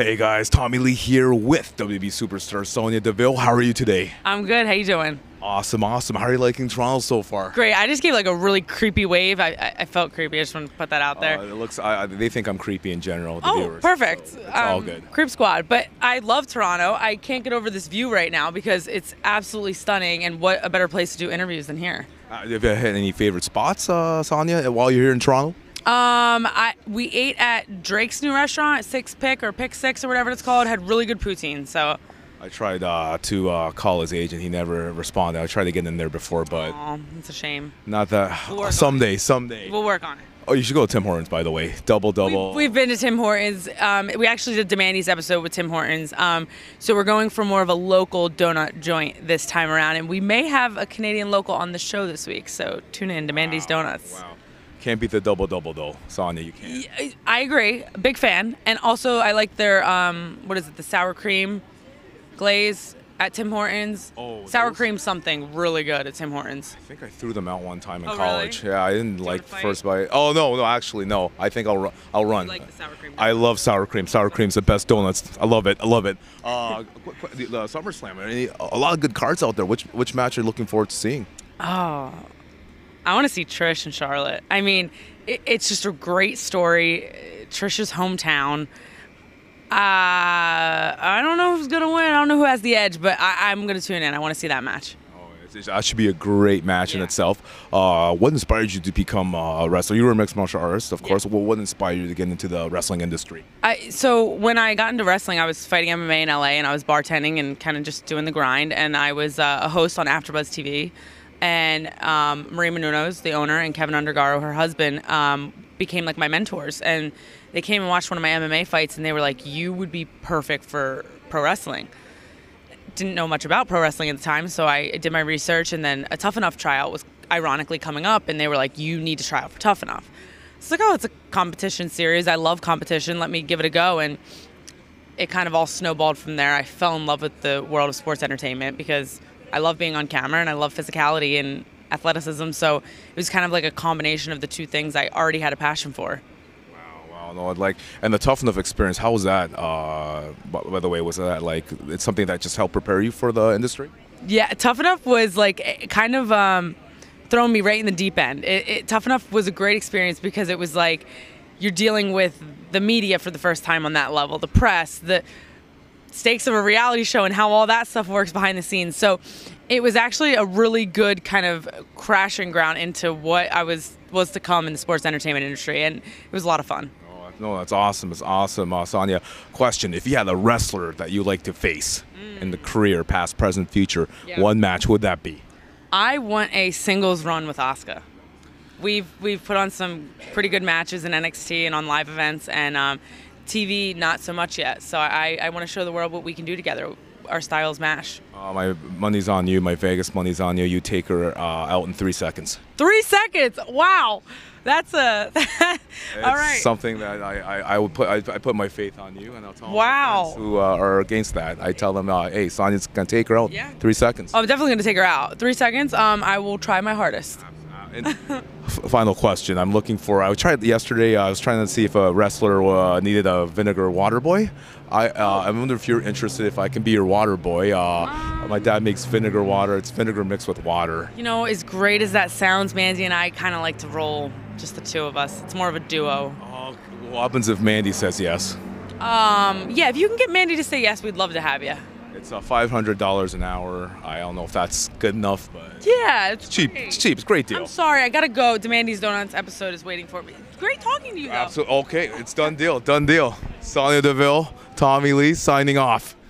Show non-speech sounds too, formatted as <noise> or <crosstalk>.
Hey guys, Tommy Lee here with WWE superstar Sonya Deville. How are you today? I'm good. How you doing? Awesome, awesome. How are you liking Toronto so far? Great. I just gave like a really creepy wave. I, I, I felt creepy. I just want to put that out there. Uh, it looks. I, they think I'm creepy in general. The oh, viewers, perfect. so it's all Um, good. Creep Squad. But I love Toronto. I can't get over this view right now because it's absolutely stunning. And what a better place to do interviews than here? Uh, have you had any favorite spots, uh, Sonya, while you're here in Toronto? Um, I we ate at Drake's new restaurant, Six Pick or Pick Six or whatever it's called. Had really good poutine. So, I tried uh, to uh, call his agent. He never responded. I tried to get in there before, but it's a shame. not that. We'll work someday, someday. We'll work on it. oh, you should go to Tim Hortons, by the way. Double, double. We've, been to Tim Hortons. Um, we actually did Demandy's episode with Tim Hortons. Um, so we're going for more of a local donut joint this time around, and we may have a Canadian local on the show this week. So tune in, Demandy's Donuts. Wow. Can't beat the double, double though, Sonya. You can't. I- I agree. Big fan, and also I like their um, what is it? The sour cream glaze at Tim Hortons. Oh, sour those? cream something really good at Tim Hortons. I think I threw them out one time in Oh, really? college. Yeah, I didn't like first bite. Oh no, no, actually no. I think I'll ru- I'll run. like the sour cream I love sour cream. Sour cream's the best donuts. I love it. I love it. Uh, the, the SummerSlam. A lot of good cards out there. Which which match are you looking forward to seeing? Oh, I want to see Trish and Charlotte. I mean, it, it's just a great story. Trish's hometown. Uh, I don't know who's gonna win. I don't know who has the edge, but I, I'm gonna tune in. I want to see that match. Oh, that should be a great match in itself. Uh, what inspired you to become a wrestler? You were a mixed martial artist, of Yeah. course. What, what inspired you to get into the wrestling industry? I, so when I got into wrestling, I was fighting MMA in LA, and I was bartending and kind of just doing the grind. And I was uh, a host on AfterBuzz TV, and um, Maria Menounos, the owner, and Keven Undergaro, her husband, um, became like my mentors. And they came and watched one of my MMA fights, and they were like, "You would be perfect for pro wrestling." Didn't know much about pro wrestling at the time, so I did my research, and then a Tough Enough tryout was ironically coming up, and they were like, "You need to try out for Tough Enough." It's like, oh, it's a competition series. I love competition. Let me give it a go. And it kind of all snowballed from there. I fell in love with the world of sports entertainment because I love being on camera and I love physicality and athleticism. So it was kind of like a combination of the two things I already had a passion for. Wow, wow, no, like and the tough enough experience. How was that? Uh, by, by the way, was that like it's something that just helped prepare you for the industry? Yeah, Tough Enough was like eh, kind of um, throwing me right in the deep end. It, it, Tough Enough was a great experience because it was like you're dealing with the media for the first time on that level, the press, the stakes of a reality show, and how all that stuff works behind the scenes. So it was actually a really good kind of crashing ground into what I was was to come in the sports entertainment industry, and it was a lot of fun. Oh, no, that's awesome. It's awesome, uh, Sonya. Question: If you had a wrestler that you like to face in the career, past, present, future, Yeah. one match would that be? I want a singles run with Asuka. We've we've put on some pretty good matches in NXT and on live events, and um, TV not so much yet. So I, I want to show the world what we can do together. Our styles mash. Uh, my money's on you. My Vegas money's on you. You take her uh, out in three seconds. Three seconds. Wow, that's a. <laughs> all right. something that I, I, I would put I, I put my faith on you, and I'll tell Wow. who uh, are against that. I tell them, uh, hey, Sonya's gonna take her out Yeah. three seconds. I'm definitely gonna take her out. Three seconds. Um, I will try my hardest. And final question. I'm looking for. I tried yesterday. I was trying to see if a wrestler uh, needed a vinegar water boy. I uh, I wonder if you're interested. If I can be your water boy. Uh, my dad makes vinegar water. It's vinegar mixed with water. You know, as great as that sounds, Mandy and I kind of like to roll just the two of us. It's more of a duo. Uh, what happens if Mandy says yes? Um, yeah, if you can get Mandy to say yes, we'd love to have you. It's uh, five hundred dollars an hour. I don't know if that's good enough, but Yeah, it's cheap. It's cheap. It's a great deal. I'm sorry, I gotta go. Demandy's Donuts episode is waiting for me. Great talking to you, though. Absolutely. Okay, it's done deal. Done deal. Sonya Deville, Tommy Lee signing off.